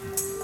Bye.